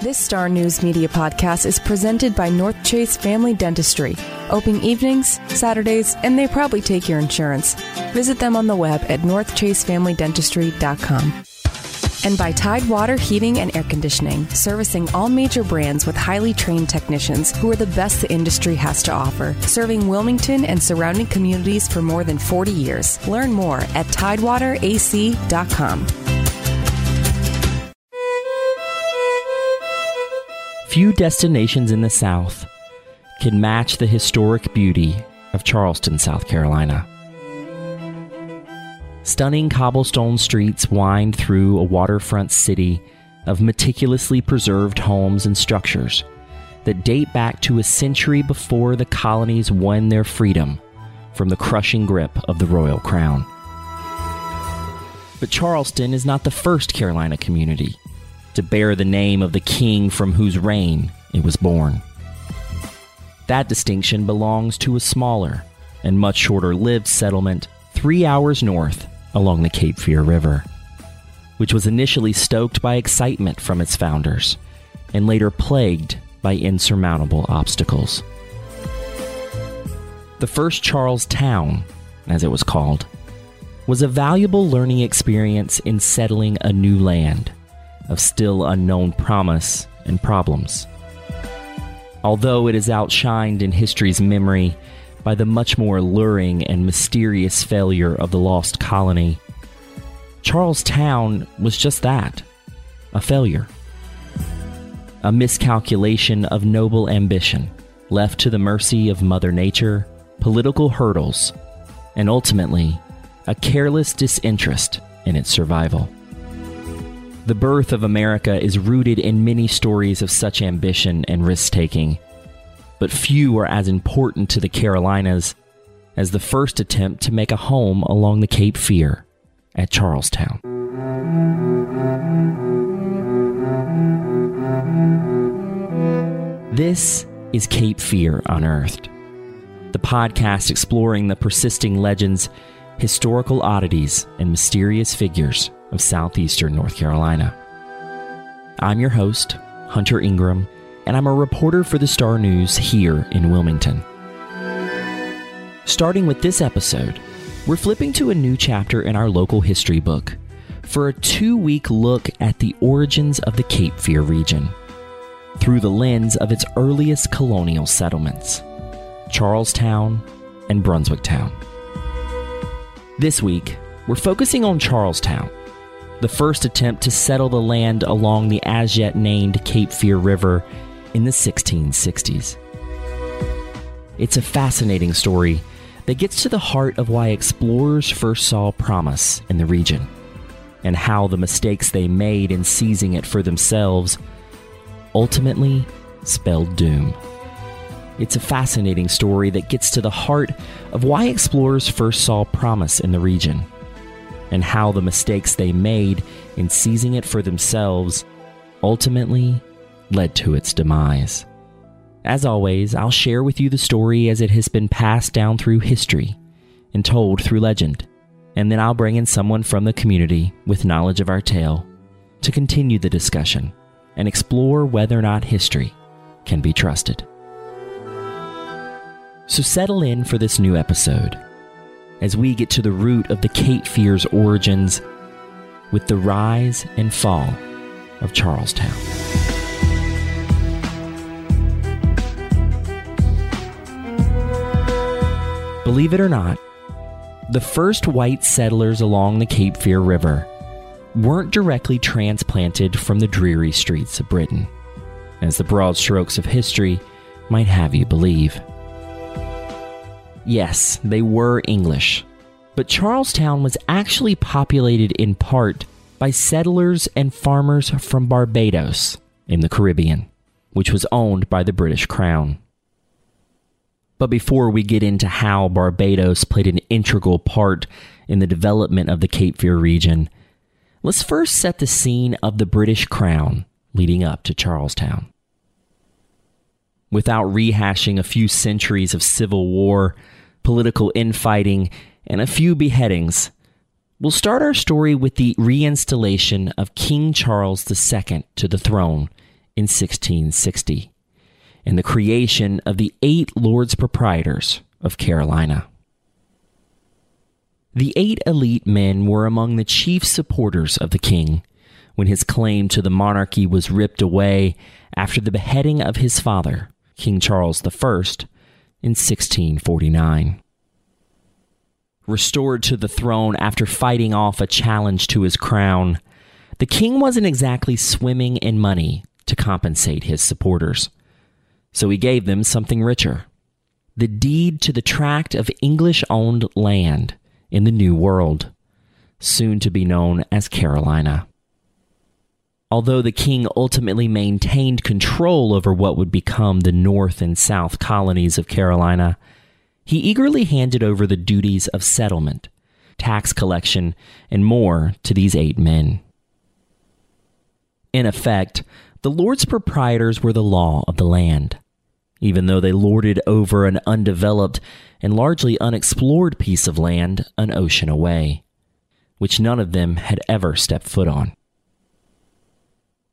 This Star News Media podcast is presented by Northchase Family Dentistry. Open evenings, Saturdays, and they probably take your insurance. Visit them on the web at northchasefamilydentistry.com. And by Tidewater Heating and Air Conditioning, servicing all major brands with highly trained technicians who are the best the industry has to offer, serving Wilmington and surrounding communities for more than 40 years. Learn more at tidewaterac.com. Few destinations in the South can match the historic beauty of Charleston, South Carolina. Stunning cobblestone streets wind through a waterfront city of meticulously preserved homes and structures that date back to a century before the colonies won their freedom from the crushing grip of the Royal Crown. But Charleston is not the first Carolina community to bear the name of the king from whose reign it was born. That distinction belongs to a smaller and much shorter lived settlement three hours north along the Cape Fear River, which was initially stoked by excitement from its founders and later plagued by insurmountable obstacles. The first Charles Town, as it was called, was a valuable learning experience in settling a new land of still unknown promise and problems. Although it is outshined in history's memory by the much more alluring and mysterious failure of the lost colony, Charlestown was just that a failure. A miscalculation of noble ambition, left to the mercy of Mother Nature, political hurdles, and ultimately, a careless disinterest in its survival. The birth of America is rooted in many stories of such ambition and risk taking, but few are as important to the Carolinas as the first attempt to make a home along the Cape Fear at Charlestown. This is Cape Fear Unearthed, the podcast exploring the persisting legends, historical oddities, and mysterious figures of southeastern North Carolina. I'm your host, Hunter Ingram, and I'm a reporter for the Star News here in Wilmington. Starting with this episode, we're flipping to a new chapter in our local history book for a two week look at the origins of the Cape Fear region through the lens of its earliest colonial settlements Charlestown and Brunswicktown. This week, we're focusing on Charlestown the first attempt to settle the land along the as yet named Cape Fear River in the 1660s. It's a fascinating story that gets to the heart of why explorers first saw promise in the region and how the mistakes they made in seizing it for themselves ultimately spelled doom. It's a fascinating story that gets to the heart of why explorers first saw promise in the region and how the mistakes they made in seizing it for themselves ultimately led to its demise. As always, I'll share with you the story as it has been passed down through history and told through legend, and then I'll bring in someone from the community with knowledge of our tale to continue the discussion and explore whether or not history can be trusted. So settle in for this new episode as we get to the root of the Cape Fear's origins with the rise and fall of Charlestown. Believe it or not, the first white settlers along the Cape Fear River weren't directly transplanted from the dreary streets of Britain, as the broad strokes of history might have you believe. Yes, they were English, but Charlestown was actually populated in part by settlers and farmers from Barbados in the Caribbean, which was owned by the British Crown. But before we get into how Barbados played an integral part in the development of the Cape Fear region, let's first set the scene of the British Crown leading up to Charlestown. Without rehashing a few centuries of civil war, political infighting, and a few beheadings, we'll start our story with the reinstallation of King Charles II to the throne in 1660 and the creation of the eight Lords Proprietors of Carolina. The eight elite men were among the chief supporters of the king when his claim to the monarchy was ripped away after the beheading of his father, King Charles I, in 1649. Restored to the throne after fighting off a challenge to his crown, the king wasn't exactly swimming in money to compensate his supporters. So he gave them something richer the deed to the tract of English owned land in the New World, soon to be known as Carolina. Although the king ultimately maintained control over what would become the North and South colonies of Carolina, he eagerly handed over the duties of settlement, tax collection, and more to these eight men. In effect, the lords proprietors were the law of the land. Even though they lorded over an undeveloped and largely unexplored piece of land an ocean away, which none of them had ever stepped foot on.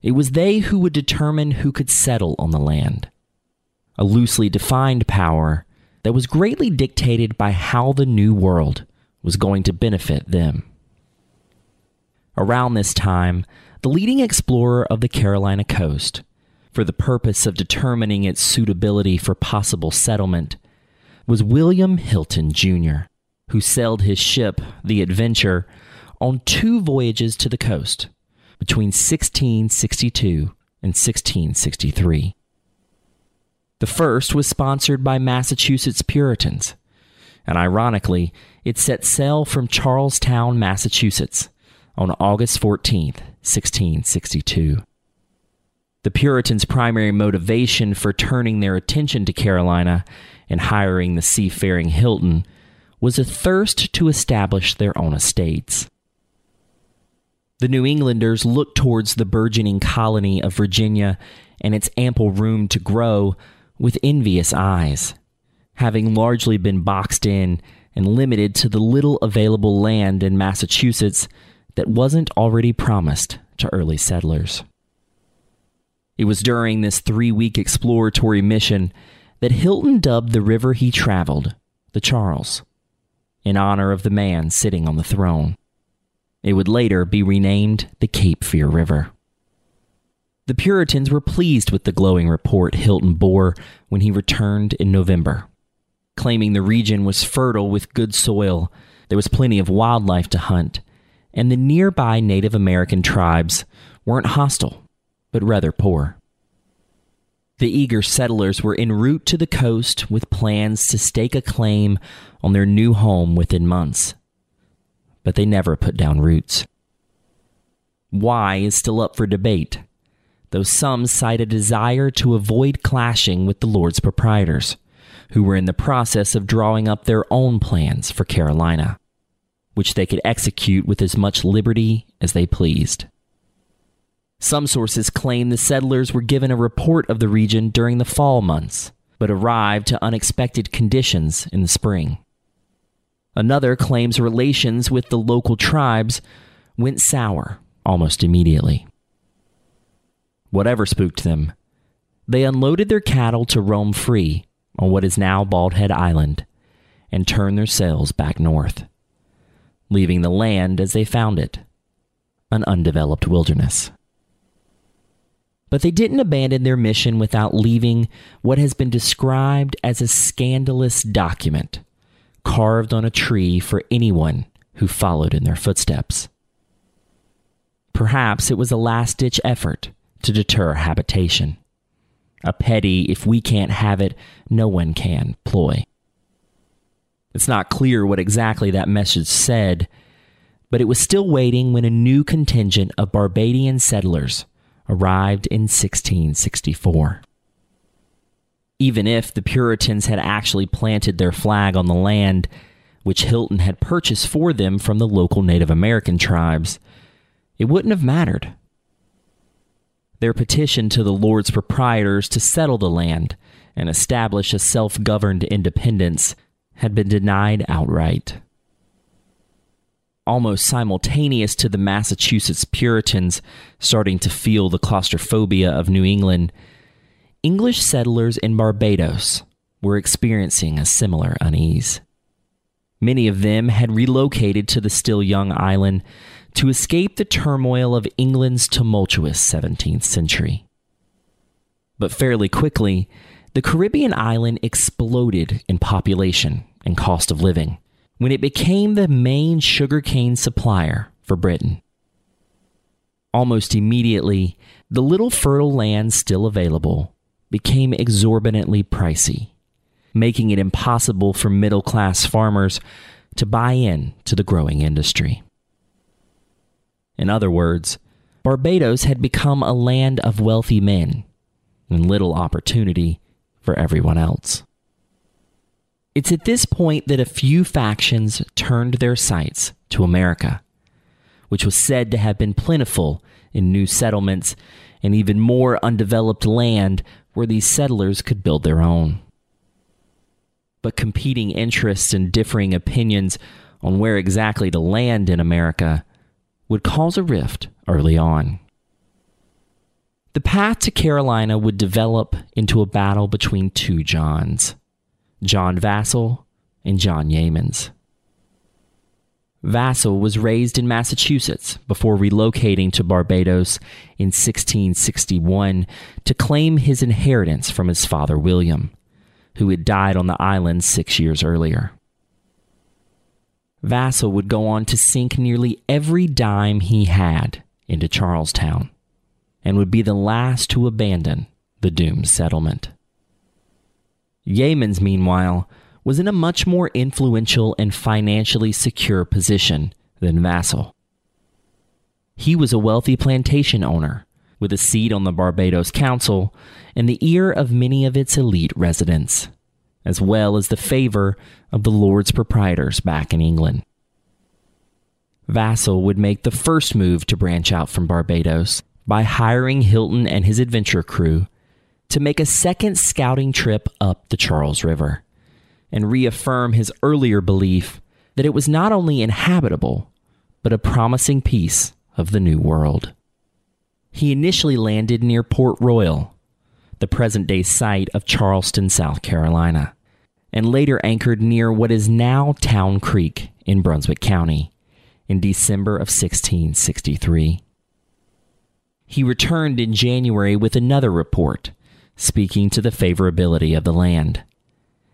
It was they who would determine who could settle on the land, a loosely defined power that was greatly dictated by how the New World was going to benefit them. Around this time, the leading explorer of the Carolina coast, for the purpose of determining its suitability for possible settlement, was William Hilton Jr., who sailed his ship, the Adventure, on two voyages to the coast between 1662 and 1663. The first was sponsored by Massachusetts Puritans, and ironically, it set sail from Charlestown, Massachusetts on August 14th, 1662. The Puritans' primary motivation for turning their attention to Carolina and hiring the seafaring Hilton was a thirst to establish their own estates. The New Englanders looked towards the burgeoning colony of Virginia and its ample room to grow with envious eyes, having largely been boxed in and limited to the little available land in Massachusetts that wasn't already promised to early settlers. It was during this three week exploratory mission that Hilton dubbed the river he traveled the Charles, in honor of the man sitting on the throne. It would later be renamed the Cape Fear River. The Puritans were pleased with the glowing report Hilton bore when he returned in November, claiming the region was fertile with good soil, there was plenty of wildlife to hunt, and the nearby Native American tribes weren't hostile, but rather poor. The eager settlers were en route to the coast with plans to stake a claim on their new home within months. But they never put down roots. Why is still up for debate, though some cite a desire to avoid clashing with the Lord's proprietors, who were in the process of drawing up their own plans for Carolina which they could execute with as much liberty as they pleased. Some sources claim the settlers were given a report of the region during the fall months, but arrived to unexpected conditions in the spring. Another claims relations with the local tribes went sour almost immediately. Whatever spooked them, they unloaded their cattle to roam free on what is now Bald Head Island and turned their sails back north leaving the land as they found it an undeveloped wilderness. But they didn't abandon their mission without leaving what has been described as a scandalous document carved on a tree for anyone who followed in their footsteps. Perhaps it was a last ditch effort to deter habitation. A petty, if we can't have it, no one can ploy. It's not clear what exactly that message said, but it was still waiting when a new contingent of Barbadian settlers arrived in 1664. Even if the Puritans had actually planted their flag on the land, which Hilton had purchased for them from the local Native American tribes, it wouldn't have mattered. Their petition to the Lord's proprietors to settle the land and establish a self governed independence had been denied outright. almost simultaneous to the Massachusetts Puritans starting to feel the claustrophobia of New England, English settlers in Barbados were experiencing a similar unease. Many of them had relocated to the still young island to escape the turmoil of England's tumultuous 17th century. But fairly quickly, the Caribbean island exploded in population and cost of living when it became the main sugarcane supplier for Britain. Almost immediately, the little fertile land still available became exorbitantly pricey making it impossible for middle class farmers to buy in to the growing industry. In other words, Barbados had become a land of wealthy men and little opportunity for everyone else. It's at this point that a few factions turned their sights to America, which was said to have been plentiful in new settlements and even more undeveloped land where these settlers could build their own but competing interests and differing opinions on where exactly to land in America would cause a rift early on. The path to Carolina would develop into a battle between two Johns John Vassall and John Yeamans. Vassall was raised in Massachusetts before relocating to Barbados in 1661 to claim his inheritance from his father William who had died on the island six years earlier. Vassall would go on to sink nearly every dime he had into Charlestown and would be the last to abandon the doomed settlement. Yeamans, meanwhile, was in a much more influential and financially secure position than Vassall. He was a wealthy plantation owner with a seat on the Barbados Council and the ear of many of its elite residents, as well as the favor of the Lords proprietors back in England. Vassall would make the first move to branch out from Barbados by hiring Hilton and his adventure crew to make a second scouting trip up the Charles River and reaffirm his earlier belief that it was not only inhabitable, but a promising piece of the New World. He initially landed near Port Royal, the present day site of Charleston, South Carolina, and later anchored near what is now Town Creek in Brunswick County in December of 1663. He returned in January with another report speaking to the favorability of the land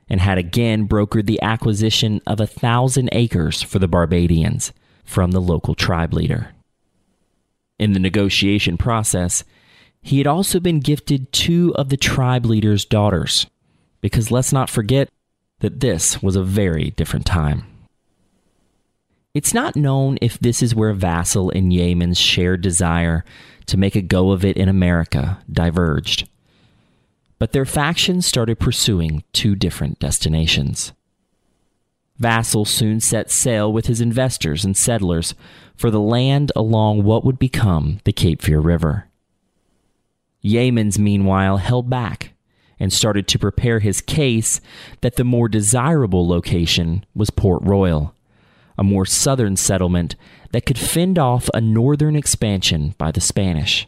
and had again brokered the acquisition of a thousand acres for the Barbadians from the local tribe leader. In the negotiation process, he had also been gifted two of the tribe leader's daughters, because let's not forget that this was a very different time. It's not known if this is where Vassall and Yeaman's shared desire to make a go of it in America diverged. But their factions started pursuing two different destinations. Vassall soon set sail with his investors and settlers for the land along what would become the Cape Fear River. Yeamans, meanwhile, held back and started to prepare his case that the more desirable location was Port Royal, a more southern settlement that could fend off a northern expansion by the Spanish,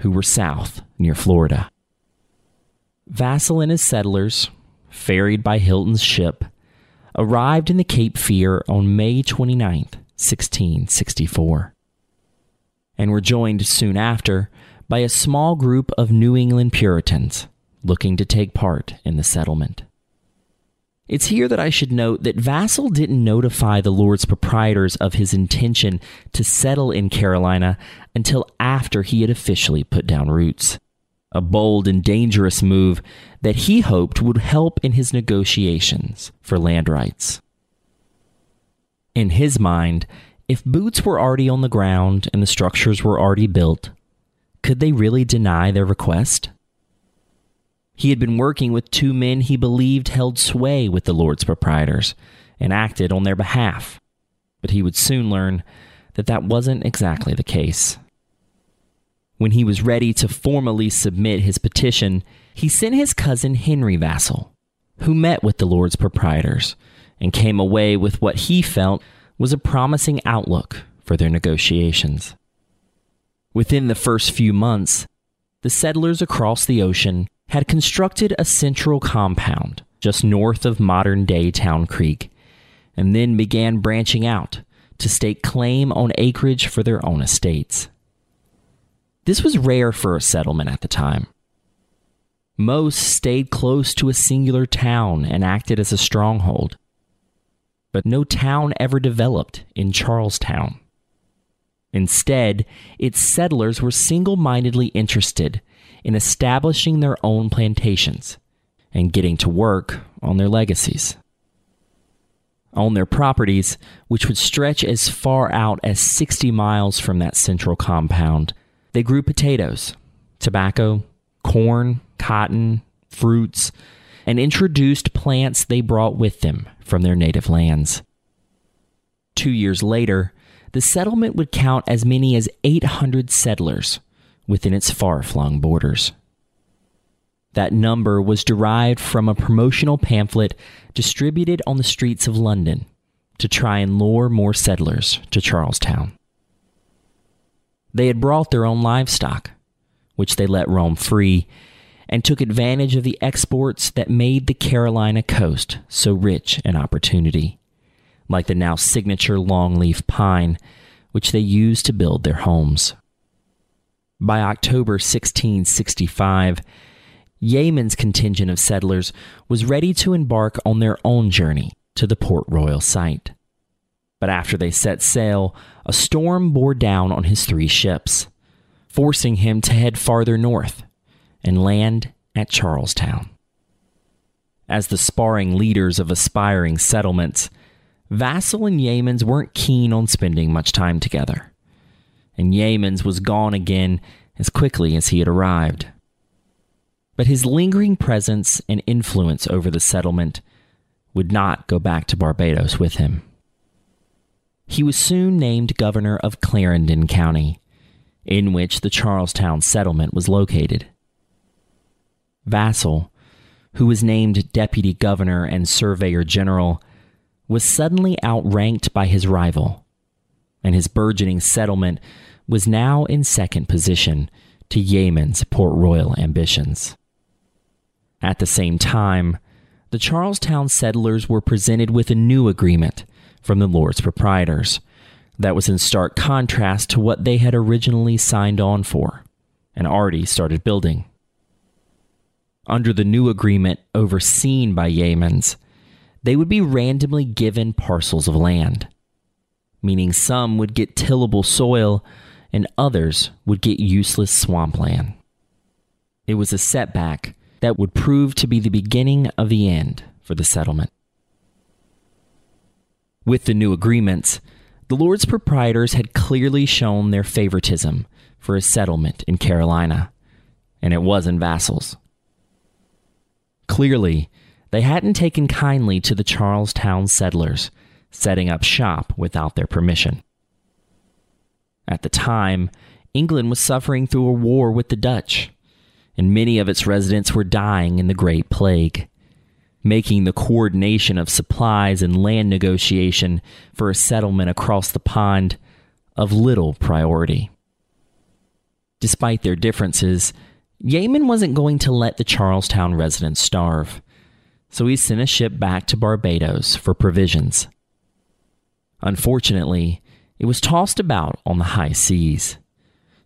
who were south near Florida. Vassall and his settlers, ferried by Hilton's ship, arrived in the Cape Fear on May 29th, 1664, and were joined soon after by a small group of New England Puritans looking to take part in the settlement. It's here that I should note that Vassall didn't notify the Lord's proprietors of his intention to settle in Carolina until after he had officially put down roots. A bold and dangerous move that he hoped would help in his negotiations for land rights. In his mind, if boots were already on the ground and the structures were already built, could they really deny their request? He had been working with two men he believed held sway with the Lord's proprietors and acted on their behalf, but he would soon learn that that wasn't exactly the case. When he was ready to formally submit his petition, he sent his cousin Henry Vassall, who met with the Lord's proprietors and came away with what he felt was a promising outlook for their negotiations. Within the first few months, the settlers across the ocean had constructed a central compound just north of modern day Town Creek, and then began branching out to stake claim on acreage for their own estates. This was rare for a settlement at the time. Most stayed close to a singular town and acted as a stronghold. But no town ever developed in Charlestown. Instead, its settlers were single mindedly interested in establishing their own plantations and getting to work on their legacies. On their properties, which would stretch as far out as 60 miles from that central compound, they grew potatoes, tobacco, corn, cotton, fruits, and introduced plants they brought with them from their native lands. Two years later, the settlement would count as many as 800 settlers within its far flung borders. That number was derived from a promotional pamphlet distributed on the streets of London to try and lure more settlers to Charlestown. They had brought their own livestock, which they let roam free, and took advantage of the exports that made the Carolina coast so rich in opportunity, like the now signature longleaf pine, which they used to build their homes. By October 1665, Yeaman's contingent of settlers was ready to embark on their own journey to the Port Royal site. But after they set sail, a storm bore down on his three ships, forcing him to head farther north and land at Charlestown. As the sparring leaders of aspiring settlements, Vassall and Yeamans weren't keen on spending much time together, and Yeamans was gone again as quickly as he had arrived. But his lingering presence and influence over the settlement would not go back to Barbados with him. He was soon named governor of Clarendon County, in which the Charlestown settlement was located. Vassall, who was named deputy governor and surveyor general, was suddenly outranked by his rival, and his burgeoning settlement was now in second position to Yeaman's Port Royal ambitions. At the same time, the Charlestown settlers were presented with a new agreement from the Lord's proprietors that was in stark contrast to what they had originally signed on for and already started building. Under the new agreement overseen by Yeamans, they would be randomly given parcels of land, meaning some would get tillable soil and others would get useless swampland. It was a setback that would prove to be the beginning of the end for the settlement. With the new agreements, the Lord's proprietors had clearly shown their favoritism for a settlement in Carolina, and it wasn't Vassall's. Clearly, they hadn't taken kindly to the Charlestown settlers setting up shop without their permission. At the time, England was suffering through a war with the Dutch, and many of its residents were dying in the Great Plague, making the coordination of supplies and land negotiation for a settlement across the pond of little priority. Despite their differences, Yeaman wasn't going to let the Charlestown residents starve, so he sent a ship back to Barbados for provisions. Unfortunately, it was tossed about on the high seas,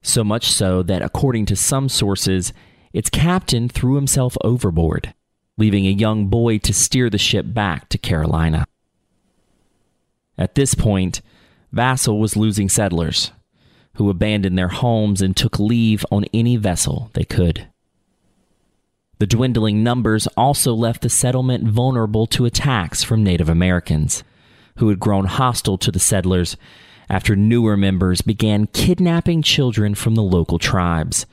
so much so that, according to some sources, its captain threw himself overboard, leaving a young boy to steer the ship back to Carolina. At this point, Vassall was losing settlers, who abandoned their homes and took leave on any vessel they could. The dwindling numbers also left the settlement vulnerable to attacks from Native Americans, who had grown hostile to the settlers after newer members began kidnapping children from the local tribes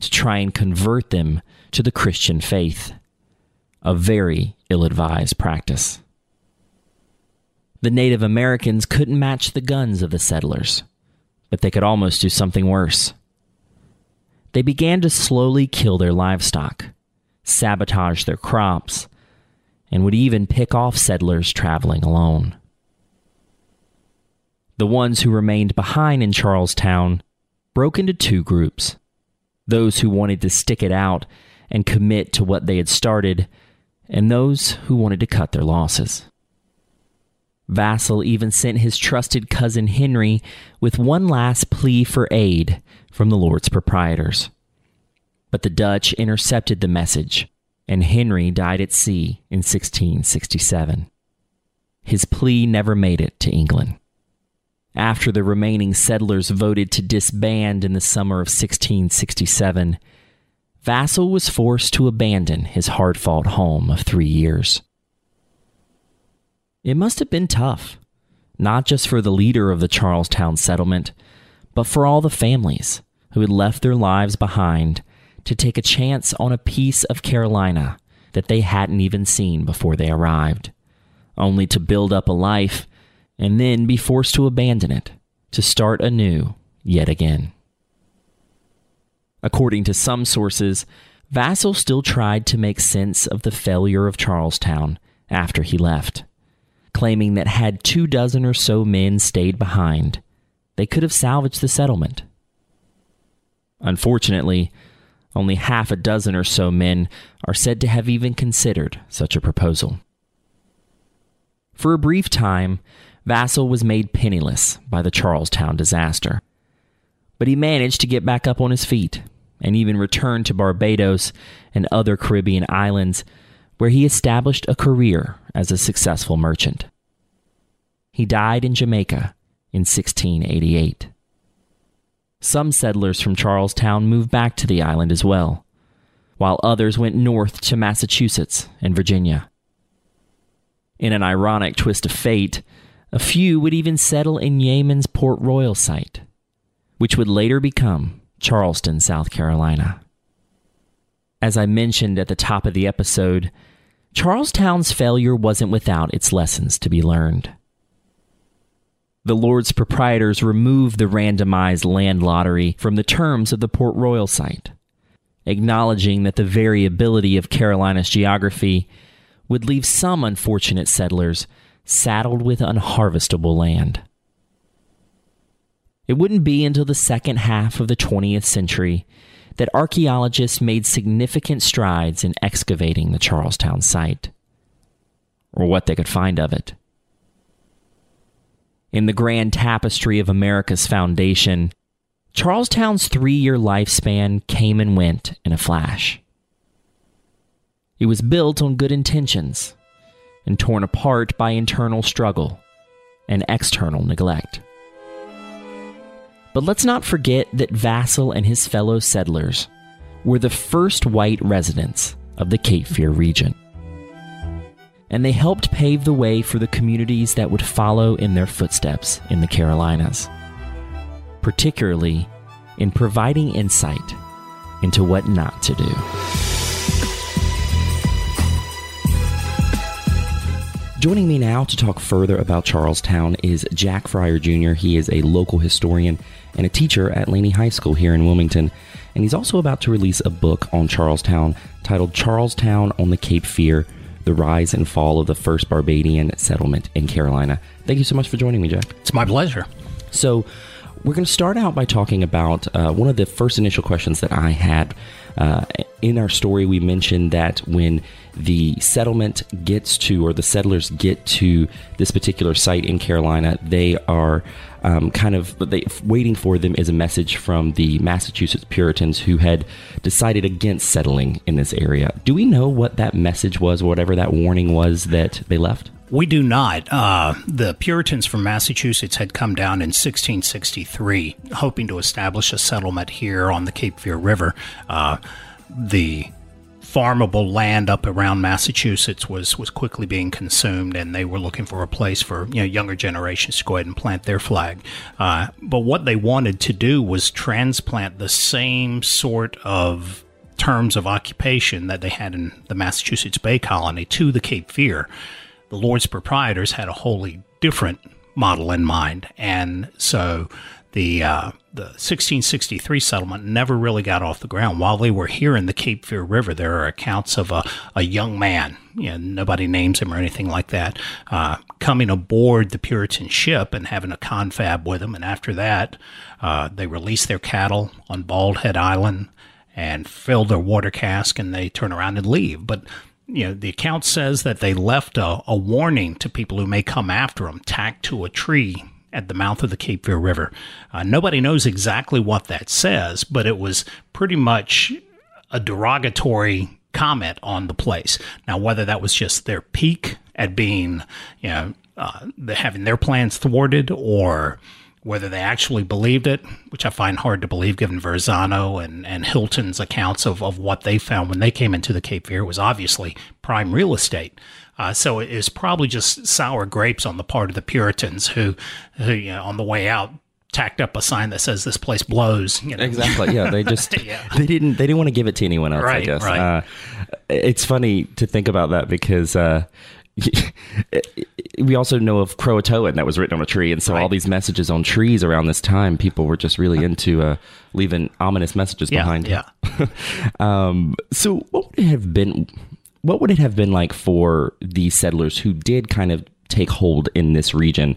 to try and convert them to the Christian faith, a very ill advised practice. The Native Americans couldn't match the guns of the settlers, but they could almost do something worse. They began to slowly kill their livestock, sabotage their crops, and would even pick off settlers traveling alone. The ones who remained behind in Charlestown broke into two groups those who wanted to stick it out and commit to what they had started, and those who wanted to cut their losses. Vassall even sent his trusted cousin Henry with one last plea for aid from the Lord's proprietors. But the Dutch intercepted the message, and Henry died at sea in 1667. His plea never made it to England. After the remaining settlers voted to disband in the summer of 1667, Vassall was forced to abandon his hard fought home of three years. It must have been tough, not just for the leader of the Charlestown settlement, but for all the families who had left their lives behind to take a chance on a piece of Carolina that they hadn't even seen before they arrived, only to build up a life and then be forced to abandon it to start anew yet again. According to some sources, Vassall still tried to make sense of the failure of Charlestown after he left, claiming that had two dozen or so men stayed behind, they could have salvaged the settlement. Unfortunately, only half a dozen or so men are said to have even considered such a proposal. For a brief time, Vassall was made penniless by the Charlestown disaster. But he managed to get back up on his feet and even returned to Barbados and other Caribbean islands, where he established a career as a successful merchant. He died in Jamaica in 1688. Some settlers from Charlestown moved back to the island as well, while others went north to Massachusetts and Virginia. In an ironic twist of fate, a few would even settle in Yeaman's Port Royal site, which would later become Charleston, South Carolina. As I mentioned at the top of the episode, Charlestown's failure wasn't without its lessons to be learned. The Lord's proprietors removed the randomized land lottery from the terms of the Port Royal site, acknowledging that the variability of Carolina's geography would leave some unfortunate settlers saddled with unharvestable land. It wouldn't be until the second half of the 20th century that archaeologists made significant strides in excavating the Charlestown site, or what they could find of it. In the grand tapestry of America's foundation, Charlestown's three year lifespan came and went in a flash. It was built on good intentions and torn apart by internal struggle and external neglect. But let's not forget that Vassall and his fellow settlers were the first white residents of the Cape Fear region. And they helped pave the way for the communities that would follow in their footsteps in the Carolinas, particularly in providing insight into what not to do. Joining me now to talk further about Charlestown is Jack Fryar Jr. He is a local historian and a teacher at Laney High School here in Wilmington. And he's also about to release a book on Charlestown titled Charles Towne on the Cape Fear The Rise and Fall of the First Barbadian Settlement in Carolina. Thank you so much for joining me, Jack. It's my pleasure. So, we're going to start out by talking about uh, one of the first initial questions that I had. Uh, in our story, we mentioned that when the settlement gets to, or the settlers get to this particular site in Carolina, they are um, kind of they, waiting for them is a message from the Massachusetts Puritans who had decided against settling in this area. Do we know what that message was, whatever that warning was that they left? We do not. Uh, the Puritans from Massachusetts had come down in 1663, hoping to establish a settlement here on the Cape Fear River. Uh, the farmable land up around Massachusetts was was quickly being consumed, and they were looking for a place for you know younger generations to go ahead and plant their flag. Uh, but what they wanted to do was transplant the same sort of terms of occupation that they had in the Massachusetts Bay Colony to the Cape Fear. The Lord's proprietors had a wholly different model in mind, and so the uh, the 1663 settlement never really got off the ground. While they were here in the Cape Fear River, there are accounts of a, a young man, you know, nobody names him or anything like that, uh, coming aboard the Puritan ship and having a confab with him. And after that, uh, they release their cattle on Bald Head Island and fill their water cask and they turn around and leave. But you know, the account says that they left a, a warning to people who may come after them, tacked to a tree at the mouth of the Cape Fear River. Uh, nobody knows exactly what that says, but it was pretty much a derogatory comment on the place. Now, whether that was just their pique at being, you know, uh, having their plans thwarted or whether they actually believed it, which I find hard to believe given Verrazzano and, and Hilton's accounts of, of what they found when they came into the Cape Fear was obviously prime real estate. Uh, so it is probably just sour grapes on the part of the Puritans who, who you know, on the way out, tacked up a sign that says this place blows. You know? Exactly. Yeah, they just yeah. they didn't they didn't want to give it to anyone else. Right, I guess. Right. Uh, it's funny to think about that because. Uh, we also know of Croatoan that was written on a tree, and so Right. all these messages on trees around this time, people were just really into uh, leaving ominous messages Yeah, behind. yeah. Um, so, what would it have been? What would it have been like for the settlers who did kind of take hold in this region?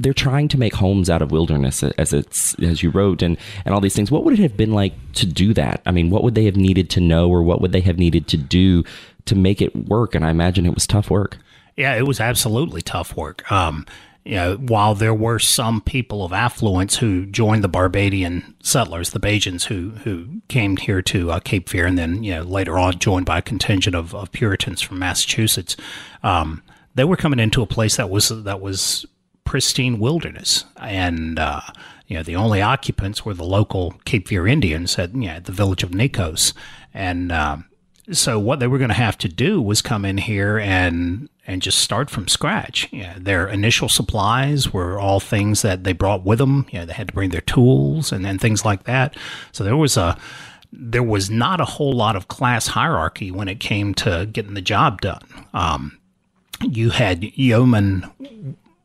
They're trying to make homes out of wilderness, as it's as you wrote, and and all these things. What would it have been like to do that? I mean, what would they have needed to know, or what would they have needed to do to make it work? And I imagine it was tough work. Yeah, it was absolutely tough work. Um, you know, while there were some people of affluence who joined the Barbadian settlers, the Bajans who who came here to uh, Cape Fear, and then you know later on joined by a contingent of, of Puritans from Massachusetts, um, they were coming into a place that was that was pristine wilderness, and uh, you know the only occupants were the local Cape Fear Indians at you know, the village of Necoes, and um, so what they were going to have to do was come in here and and just start from scratch. You know, their initial supplies were all things that they brought with them. You know, they had to bring their tools and, and things like that. So there was a there was not a whole lot of class hierarchy when it came to getting the job done. Um, you had yeoman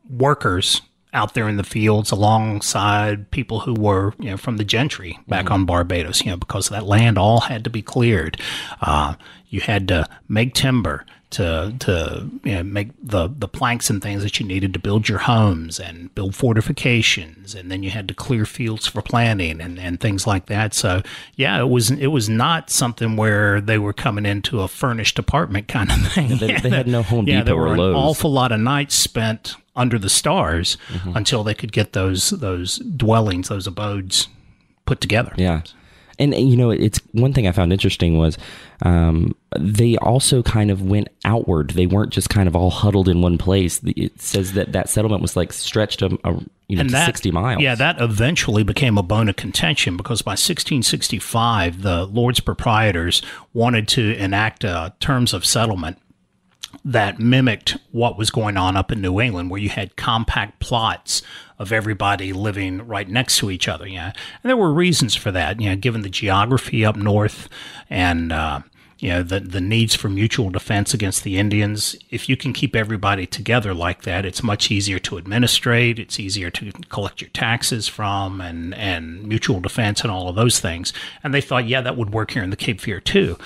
workers out there in the fields alongside people who were you know from the gentry back on Barbados you know because that land all had to be cleared uh, you had to make timber to to you know, make the the planks and things that you needed to build your homes and build fortifications and then you had to clear fields for planting and, and things like that so yeah it was it was not something where they were coming into a furnished apartment kind of thing They, they had no Home yeah, Depot there were or an awful lot of nights spent under the stars Mm-hmm. until they could get those those dwellings, those abodes put together. Yeah. And, and, you know, it's one thing I found interesting was um, they also kind of went outward. They weren't just kind of all huddled in one place. It says that that settlement was like stretched a, a you know And that, sixty miles. Yeah, that eventually became a bone of contention because by 1665, the Lords Proprietors wanted to enact uh, terms of settlement that mimicked what was going on up in New England, where you had compact plots of everybody living right next to each other. Yeah, and there were reasons for that. You know, given the geography up north and uh, you know the the needs for mutual defense against the Indians. If you can keep everybody together like that, it's much easier to administrate. It's easier to collect your taxes from, and and mutual defense and all of those things. And they thought, yeah, that would work here in the Cape Fear too.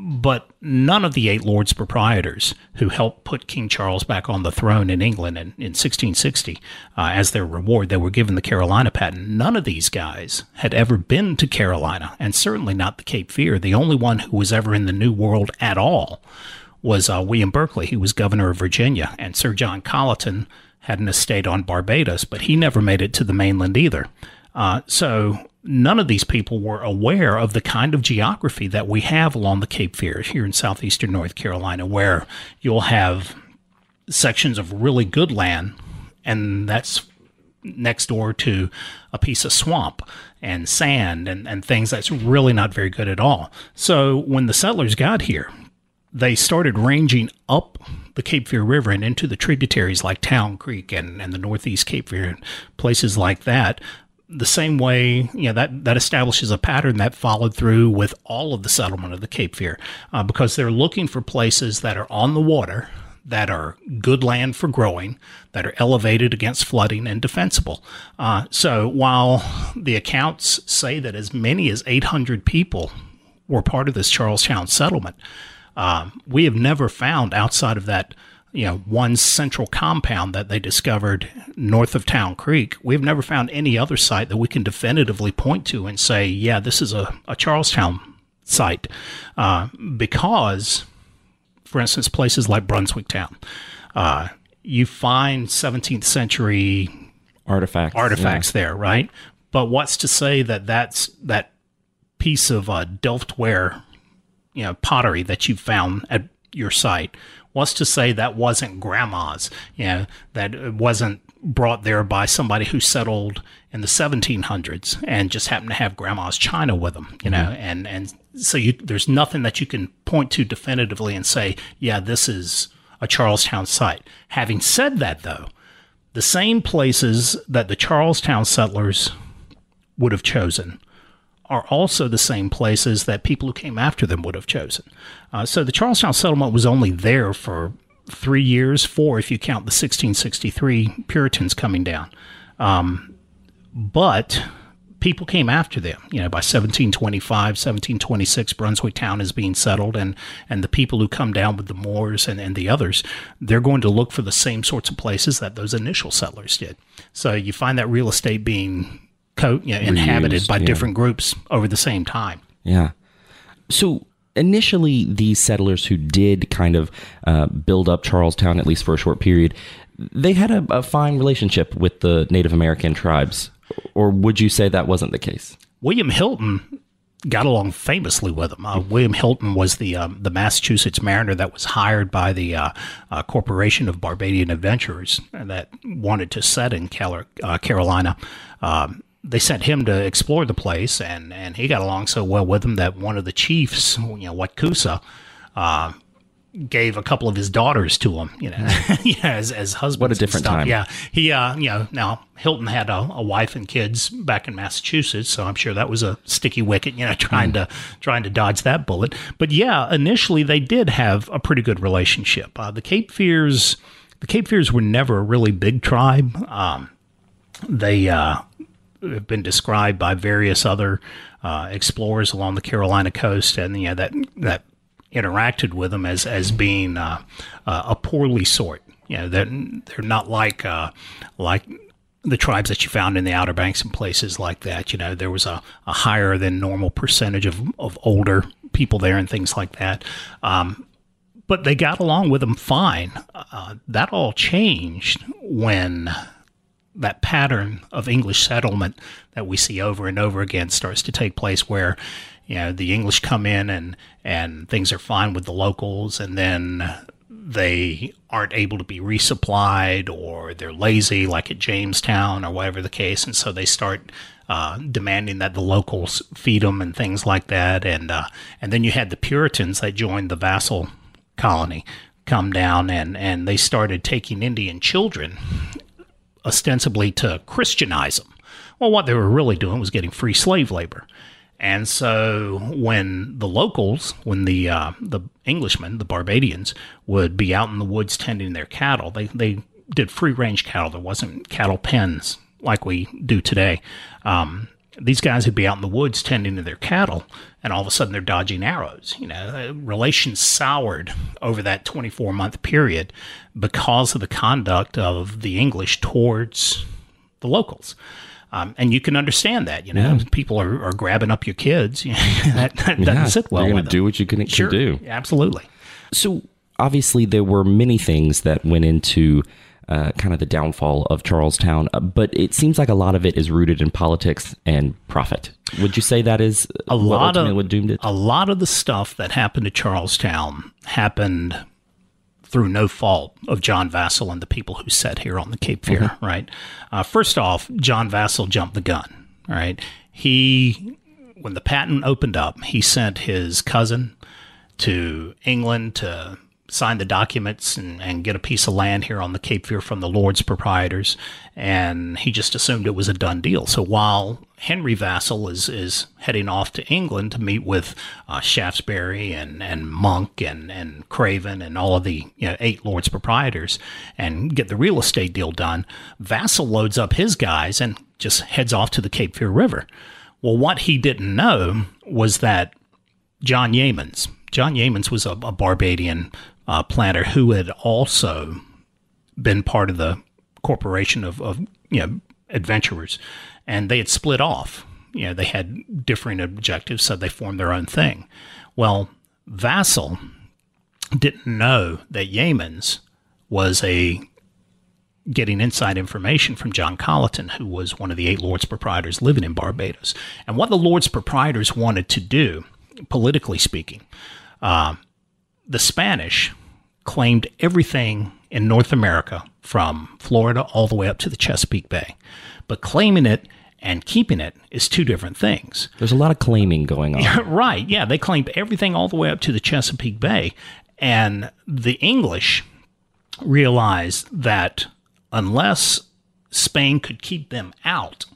But none of the eight lords proprietors who helped put King Charles back on the throne in England in, in 1660 uh, as their reward, they were given the Carolina patent. None of these guys had ever been to Carolina, and certainly not the Cape Fear. The only one who was ever in the New World at all was uh, William Berkeley. who was governor of Virginia, and Sir John Colleton had an estate on Barbados, but he never made it to the mainland either. Uh, so none of these people were aware of the kind of geography that we have along the Cape Fear here in southeastern North Carolina, where you'll have sections of really good land, and that's next door to a piece of swamp and sand and, and things that's really not very good at all. So when the settlers got here, they started ranging up the Cape Fear River and into the tributaries like Town Creek and, and the Northeast Cape Fear and places like that. The same way, you know, that, that establishes a pattern that followed through with all of the settlement of the Cape Fear uh, because they're looking for places that are on the water that are good land for growing, that are elevated against flooding and defensible. Uh, so while the accounts say that as many as 800 people were part of this Charlestown settlement, uh, we have never found outside of that you know one central compound that they discovered north of Town Creek. We've never found any other site that we can definitively point to and say, yeah, this is a, a Charlestown site, uh, because for instance, places like Brunswick Town, uh, you find 17th century artifacts artifacts yeah. there, right? But what's to say that that's that piece of uh, Delftware, you know, pottery that you found at your site? What's to say that wasn't grandma's? You know, that it wasn't brought there by somebody who settled in the 1700s and just happened to have grandma's china with them, you know, mm-hmm. and and so you, there's nothing that you can point to definitively and say, yeah, this is a Charles Towne site. Having said that, though, the same places that the Charles Towne settlers would have chosen are also the same places that people who came after them would have chosen. Uh, so the Charles Towne settlement was only there for three years, four if you count the 1663 Puritans coming down. Um, but people came after them. You know, by 1725, 1726, Brunswick Town is being settled, and, and the people who come down with the Moores and, and the others, they're going to look for the same sorts of places that those initial settlers did. So you find that real estate being co- you know, inhabited by yeah. different groups over the same time. Yeah. So initially, these settlers who did kind of uh, build up Charles Towne, at least for a short period, they had a, a fine relationship with the Native American tribes or would you say that wasn't the case? William Hilton got along famously with him. Uh, William Hilton was the um, the Massachusetts mariner that was hired by the uh, uh, Corporation of Barbadian Adventurers that wanted to set in Cal- uh, Carolina. Um, they sent him to explore the place, and, and he got along so well with them that one of the chiefs, you know, Wat Coosa, uh, gave a couple of his daughters to him, you know, yeah, as, as husbands. What a different time. Yeah. He, uh, you know, now Hilton had a, a, wife and kids back in Massachusetts, so I'm sure that was a sticky wicket, you know, trying mm. to, trying to dodge that bullet. But yeah, initially they did have a pretty good relationship. Uh, the Cape Fears, the Cape Fears were never a really big tribe. Um, they, uh, have been described by various other, uh, explorers along the Carolina coast, and you know that that interacted with them as as being uh, uh, a poorly sort. You know, they're, they're not like uh, like the tribes that you found in the Outer Banks and places like that. You know, there was a, a higher than normal percentage of, of older people there and things like that. Um, but they got along with them fine. Uh, that all changed when that pattern of English settlement that we see over and over again starts to take place where you know the English come in and and things are fine with the locals, and then they aren't able to be resupplied or they're lazy, like at Jamestown or whatever the case, and so they start uh, demanding that the locals feed them and things like that. And uh, and then you had the Puritans that joined the Vassall colony come down and and they started taking Indian children ostensibly to Christianize them. Well, what they were really doing was getting free slave labor. And so when the locals, when the uh, the Englishmen, the Barbadians, would be out in the woods tending their cattle, they they did free range cattle. There wasn't cattle pens like we do today. Um, these guys would be out in the woods tending to their cattle, and all of a sudden they're dodging arrows. You know, relations soured over that 24 month period because of the conduct of the English towards the locals. Um, and you can understand that, you know, yeah. people are, are grabbing up your kids. that, that doesn't sit well. You're going to do what you can, sure. can do. Absolutely. So obviously, there were many things that went into uh, kind of the downfall of Charles Towne, uh, but it seems like a lot of it is rooted in politics and profit. Would you say that is a lot of what doomed it? A lot of the stuff that happened to Charles Towne happened through no fault of John Vassall and the people who sat here on the Cape Fear, mm-hmm. right? Uh, first off, John Vassall jumped the gun, right? He, when the patent opened up, he sent his cousin to England to sign the documents and, and get a piece of land here on the Cape Fear from the Lord's proprietors. And he just assumed it was a done deal. So while Henry Vassall is, is heading off to England to meet with uh, Shaftesbury and, and Monk and, and Craven and all of the you know, eight Lord's proprietors and get the real estate deal done, Vassall loads up his guys and just heads off to the Cape Fear River. Well, what he didn't know was that John Yeamans, John Yeamans was a, a Barbadian uh, planter who had also been part of the corporation of, of you know adventurers, and they had split off. You know, they had differing objectives, so they formed their own thing. Well, Vassall didn't know that Yeamans was a getting inside information from John Colleton, who was one of the eight Lords proprietors living in Barbados. And what the Lords proprietors wanted to do, politically speaking, uh, the Spanish claimed everything in North America from Florida all the way up to the Chesapeake Bay. But claiming it and keeping it is two different things. There's a lot of claiming going on. right. Yeah. They claimed everything all the way up to the Chesapeake Bay. And the English realized that unless Spain could keep them out,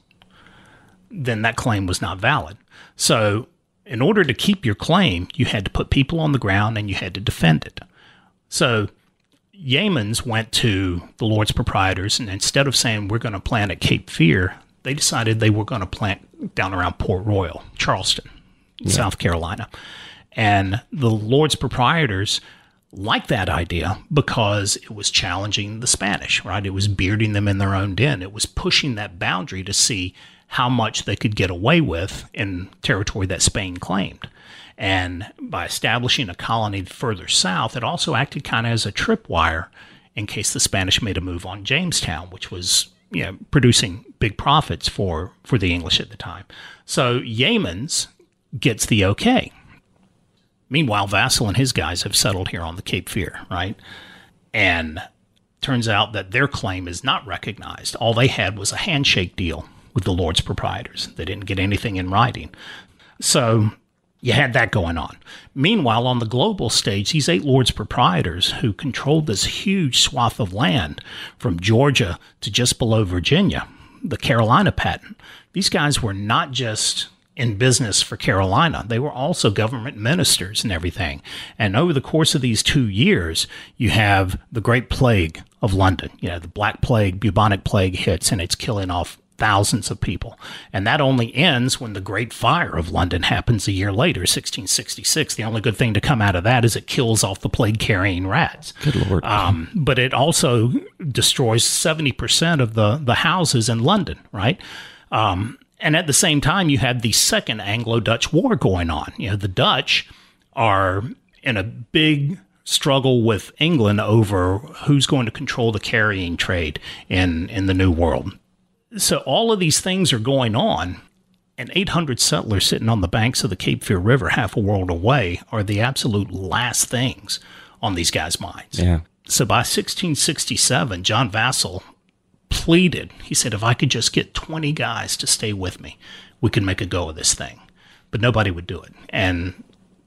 then that claim was not valid. So, in order to keep your claim, you had to put people on the ground and you had to defend it. So, Yeamans went to the Lord's proprietors, and instead of saying, We're going to plant at Cape Fear, they decided they were going to plant down around Port Royal, Charleston, yeah. South Carolina. And the Lord's proprietors liked that idea because it was challenging the Spanish, right? It was bearding them in their own den. It was pushing that boundary to see how much they could get away with in territory that Spain claimed. And by establishing a colony further south, it also acted kind of as a tripwire in case the Spanish made a move on Jamestown, which was you know, producing big profits for, for the English at the time. So Yeamans gets the okay. Meanwhile, Vassall and his guys have settled here on the Cape Fear, right? And turns out that their claim is not recognized. All they had was a handshake deal with the Lord's proprietors. They didn't get anything in writing. So you had that going on. Meanwhile, on the global stage, these eight Lords proprietors who controlled this huge swath of land from Georgia to just below Virginia, the Carolina patent, these guys were not just in business for Carolina. They were also government ministers and everything. And over the course of these two years, you have the Great Plague of London. You know, the Black Plague, bubonic plague hits, and it's killing off thousands of people. And that only ends when the Great Fire of London happens a year later, 1666. The only good thing to come out of that is it kills off the plague carrying rats. Good Lord. Um, but it also destroys 70% of the, the houses in London, right? Um, and at the same time, you had the second Anglo Dutch War going on. You know, the Dutch are in a big struggle with England over who's going to control the carrying trade in, in the New World. So all of these things are going on, and 800 settlers sitting on the banks of the Cape Fear River, half a world away, are the absolute last things on these guys' minds. Yeah. So by 1667, John Vassall pleaded. He said, if I could just get 20 guys to stay with me, we could make a go of this thing. But nobody would do it. And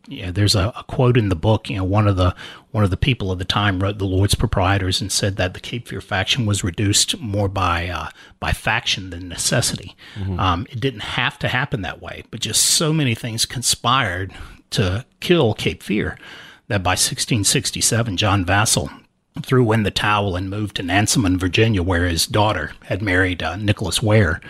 yeah, there's a, a, quote in the book. You know, one of the one of the people of the time wrote the Lord's proprietors and said that the Cape Fear faction was reduced more by uh, by faction than necessity. Mm-hmm. Um, it didn't have to happen that way, but just so many things conspired to kill Cape Fear that by 1667, John Vassall threw in the towel and moved to Nansemond, Virginia, where his daughter had married uh, Nicholas Ware.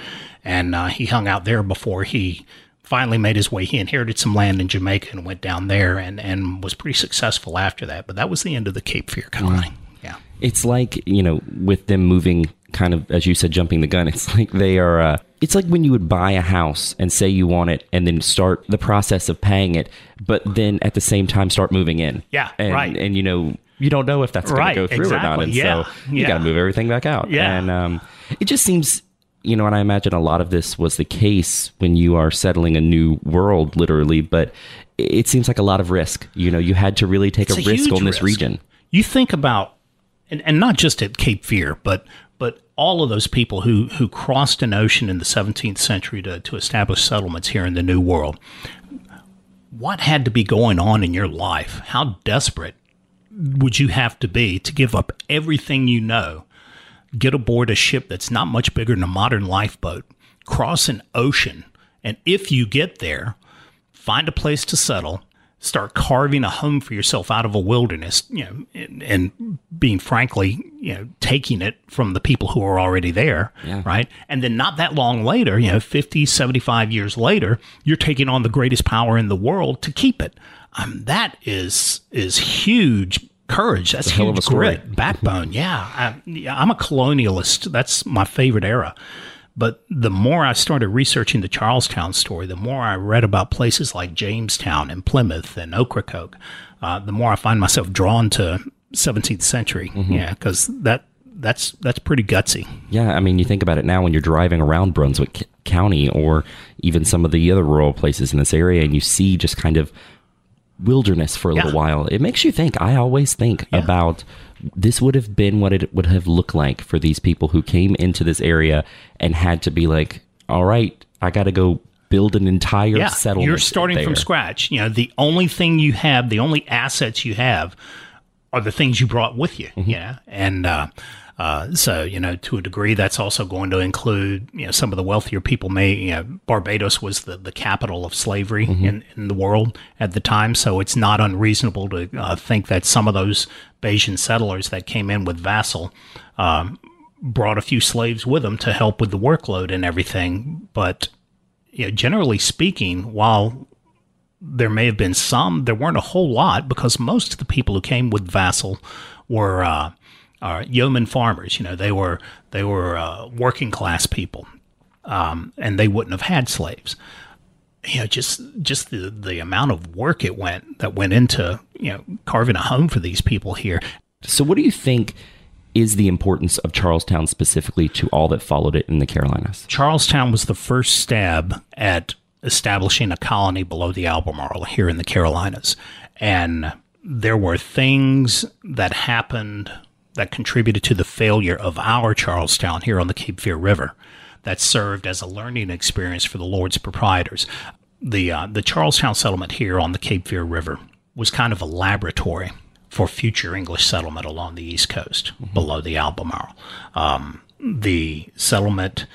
And uh, he hung out there before he finally made his way. He inherited some land in Jamaica and went down there and, and was pretty successful after that. But that was the end of the Cape Fear colony. Yeah. It's like, you know, with them moving kind of, as you said, jumping the gun, it's like they are. Uh, it's like when you would buy a house and say you want it and then start the process of paying it, but then at the same time start moving in. Yeah, and, right. And, you know, you don't know if that's right, going to go through exactly. or not. And yeah. so you yeah. got to move everything back out. Yeah. And um, it just seems, you know, and I imagine a lot of this was the case when you are settling a new world, literally, but it seems like a lot of risk. You know, you had to really take a, a risk on this risk. region. You think about, and, and not just at Cape Fear, but but all of those people who, who crossed an ocean in the 17th century to, to establish settlements here in the New World, what had to be going on in your life? How desperate would you have to be to give up everything you know, get aboard a ship that's not much bigger than a modern lifeboat, cross an ocean, and if you get there, find a place to settle, start carving a home for yourself out of a wilderness, you know, and, and being frankly, you know, taking it from the people who are already there, Yeah. right? And then not that long later, you know, 50, 75 years later, you're taking on the greatest power in the world to keep it. Um, that is is huge courage. That's hell of huge a story. backbone. Yeah, I, I'm a colonialist. That's my favorite era. But the more I started researching the Charles Towne story, the more I read about places like Jamestown and Plymouth and Ocracoke, uh, the more I find myself drawn to 17th century. Mm-hmm. Yeah, because that that's that's pretty gutsy. Yeah, I mean, you think about it now when you're driving around Brunswick County or even some of the other rural places in this area, and you see just kind of wilderness for a little while. It makes you think. I always think Yeah. about this would have been what it would have looked like for these people who came into this area and had to be like, all right, I got to go build an entire Yeah, settlement. you're starting from scratch. You know, the only thing you have, the only assets you have, are the things you brought with you. Mm-hmm. Yeah, and uh, uh, so you know, to a degree, that's also going to include you know some of the wealthier people. May you know, Barbados was the, the capital of slavery Mm-hmm. in, in the world at the time, so it's not unreasonable to uh, think that some of those Barbadian settlers that came in with Vassall. Um, brought a few slaves with them to help with the workload and everything, but you know, generally speaking, while there may have been some, there weren't a whole lot because most of the people who came with Vassall were uh, uh, yeoman farmers. You know, they were they were uh, working class people, um, and they wouldn't have had slaves. You know, just just the the amount of work it went that went into you know carving a home for these people here. So, what do you think is the importance of Charles Towne specifically to all that followed it in the Carolinas? Charles Towne was the first stab at establishing a colony below the Albemarle here in the Carolinas. And there were things that happened that contributed to the failure of our Charles Towne here on the Cape Fear River that served as a learning experience for the Lord's proprietors. The, uh, the Charles Towne settlement here on the Cape Fear River was kind of a laboratory for future English settlement along the East Coast below the Albemarle. Um, the settlement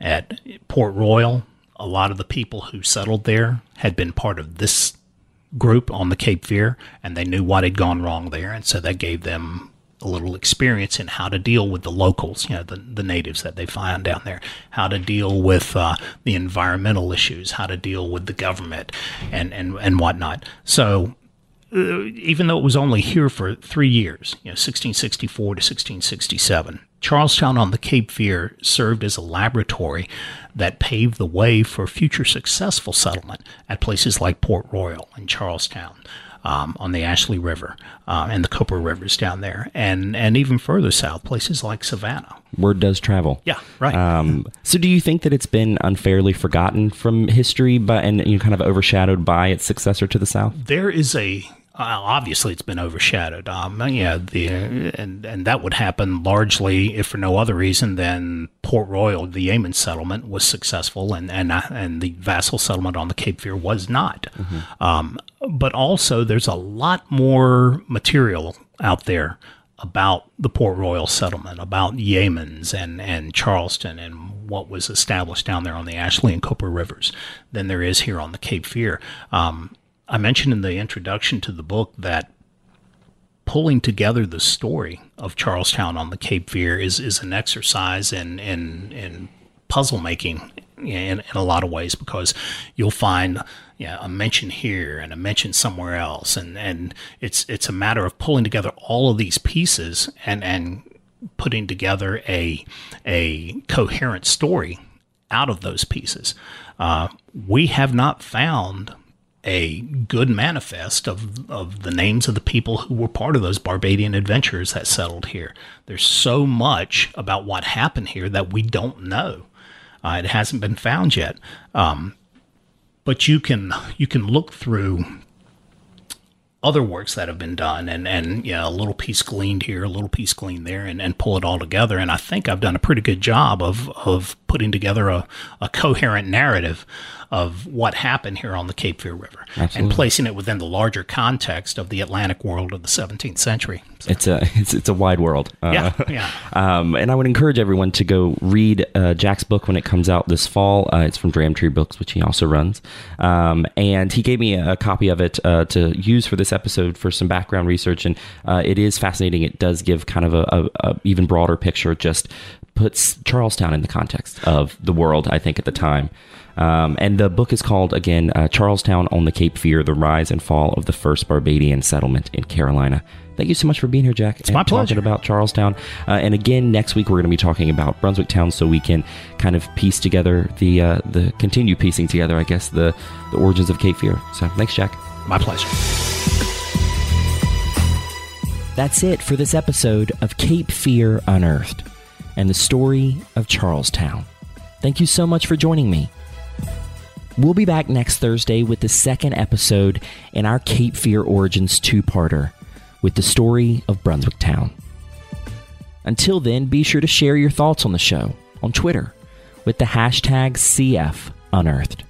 at Port Royal, a lot of the people who settled there had been part of this group on the Cape Fear, and they knew what had gone wrong there, and so that gave them a little experience in how to deal with the locals, you know, the, the natives that they find down there, how to deal with uh, the environmental issues, how to deal with the government, and and and whatnot. So even though it was only here for three years, you know, 1664 to 1667, Charles Towne on the Cape Fear served as a laboratory that paved the way for future successful settlement at places like Port Royal and Charlestown. Um, on the Ashley River uh, and the Cooper Rivers down there, and and even further south, places like Savannah. Word does travel. Yeah, right. Um, so, do you think that it's been unfairly forgotten from history, but and you know, kind of overshadowed by its successor to the south? there is a obviously it's been overshadowed. Um, yeah, the and and that would happen largely, if for no other reason, than Port Royal, the Yeamans settlement was successful, and and uh, and the Vassall settlement on the Cape Fear was not. Um, but also, there's a lot more material out there about the Port Royal settlement, about Yeamans and, and Charleston and what was established down there on the Ashley and Cooper rivers than there is here on the Cape Fear. Um, I mentioned in the introduction to the book that pulling together the story of Charles Towne on the Cape Fear is, is an exercise in, in, in puzzle making in, in a lot of ways because you'll find know, a mention here and a mention somewhere else and, and it's it's a matter of pulling together all of these pieces and, and putting together a a coherent story out of those pieces. Uh, we have not found a good manifest of, of the names of the people who were part of those Barbadian adventurers that settled here. There's so much about what happened here that we don't know. Uh, it hasn't been found yet. Um, but you can you can look through other works that have been done and and you know, a little piece gleaned here, a little piece gleaned there, and, and pull it all together. And I think I've done a pretty good job of of putting together a, a coherent narrative of what happened here on the Cape Fear River Absolutely. and placing it within the larger context of the Atlantic world of the 17th century. So, It's a it's, it's a wide world. Uh, yeah, yeah. Um, and I would encourage everyone to go read uh, Jack's book when it comes out this fall. Uh, it's from Dram Tree Books, which he also runs. Um, and he gave me a, copy of it uh, to use for this episode for some background research. And uh, it is fascinating. It does give kind of a, a, a even broader picture. Just puts Charles Towne in the context of the world. I think at the time. Um, and the book is called again uh, Charles Towne on the Cape Fear: The Rise and Fall of the First Barbadian Settlement in Carolina. Thank you so much for being here, Jack. It's my pleasure. about Charles Towne. Uh, and again, next week we're going to be talking about Brunswick Town, so we can kind of piece together the uh, the continue piecing together, I guess, the the origins of Cape Fear. So thanks, Jack. My pleasure. That's it for this episode of Cape Fear Unearthed and the story of Charles Towne. Thank you so much for joining me. We'll be back next Thursday with the second episode in our Cape Fear Origins two parter with the story of Brunswick Town. Until then, be sure to share your thoughts on the show on Twitter with the hashtag CFUnearthed.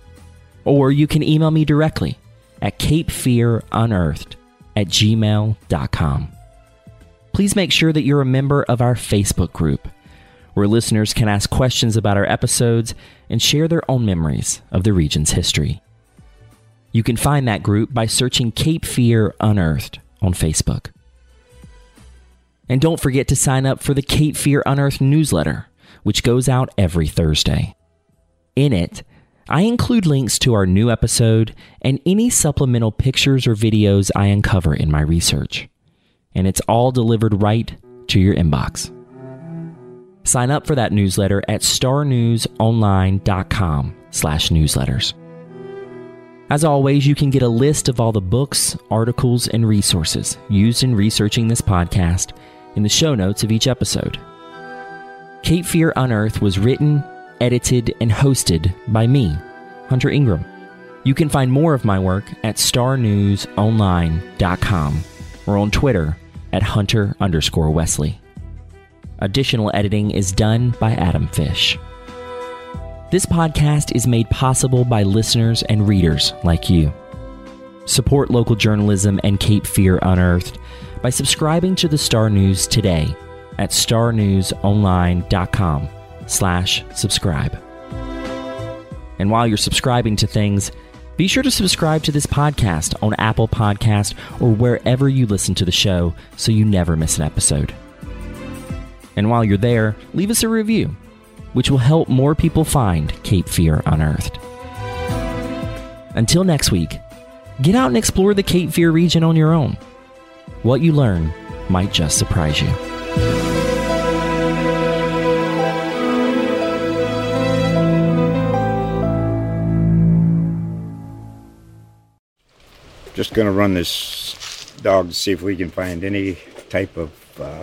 Or you can email me directly at capefearunearthed at gmail.com. Please make sure that you're a member of our Facebook group, where listeners can ask questions about our episodes and share their own memories of the region's history. You can find that group by searching Cape Fear Unearthed on Facebook. And don't forget to sign up for the Cape Fear Unearthed newsletter, which goes out every Thursday. In it, I include links to our new episode and any supplemental pictures or videos I uncover in my research. And it's all delivered right to your inbox. Sign up for that newsletter at starnewsonline.com slash newsletters. As always, you can get a list of all the books, articles, and resources used in researching this podcast in the show notes of each episode. Cape Fear Unearthed was written, edited, and hosted by me, Hunter Ingram. You can find more of my work at starnewsonline.com or on Twitter at Hunter underscore Wesley. Additional editing is done by Adam Fish. This podcast is made possible by listeners and readers like you. Support local journalism and Cape Fear Unearthed by subscribing to the Star News today at starnewsonline.com slash subscribe. And while you're subscribing to things, be sure to subscribe to this podcast on Apple Podcast or wherever you listen to the show so you never miss an episode. And while you're there, leave us a review, which will help more people find Cape Fear Unearthed. Until next week, get out and explore the Cape Fear region on your own. What you learn might just surprise you. Just going to run this dog to see if we can find any type of uh,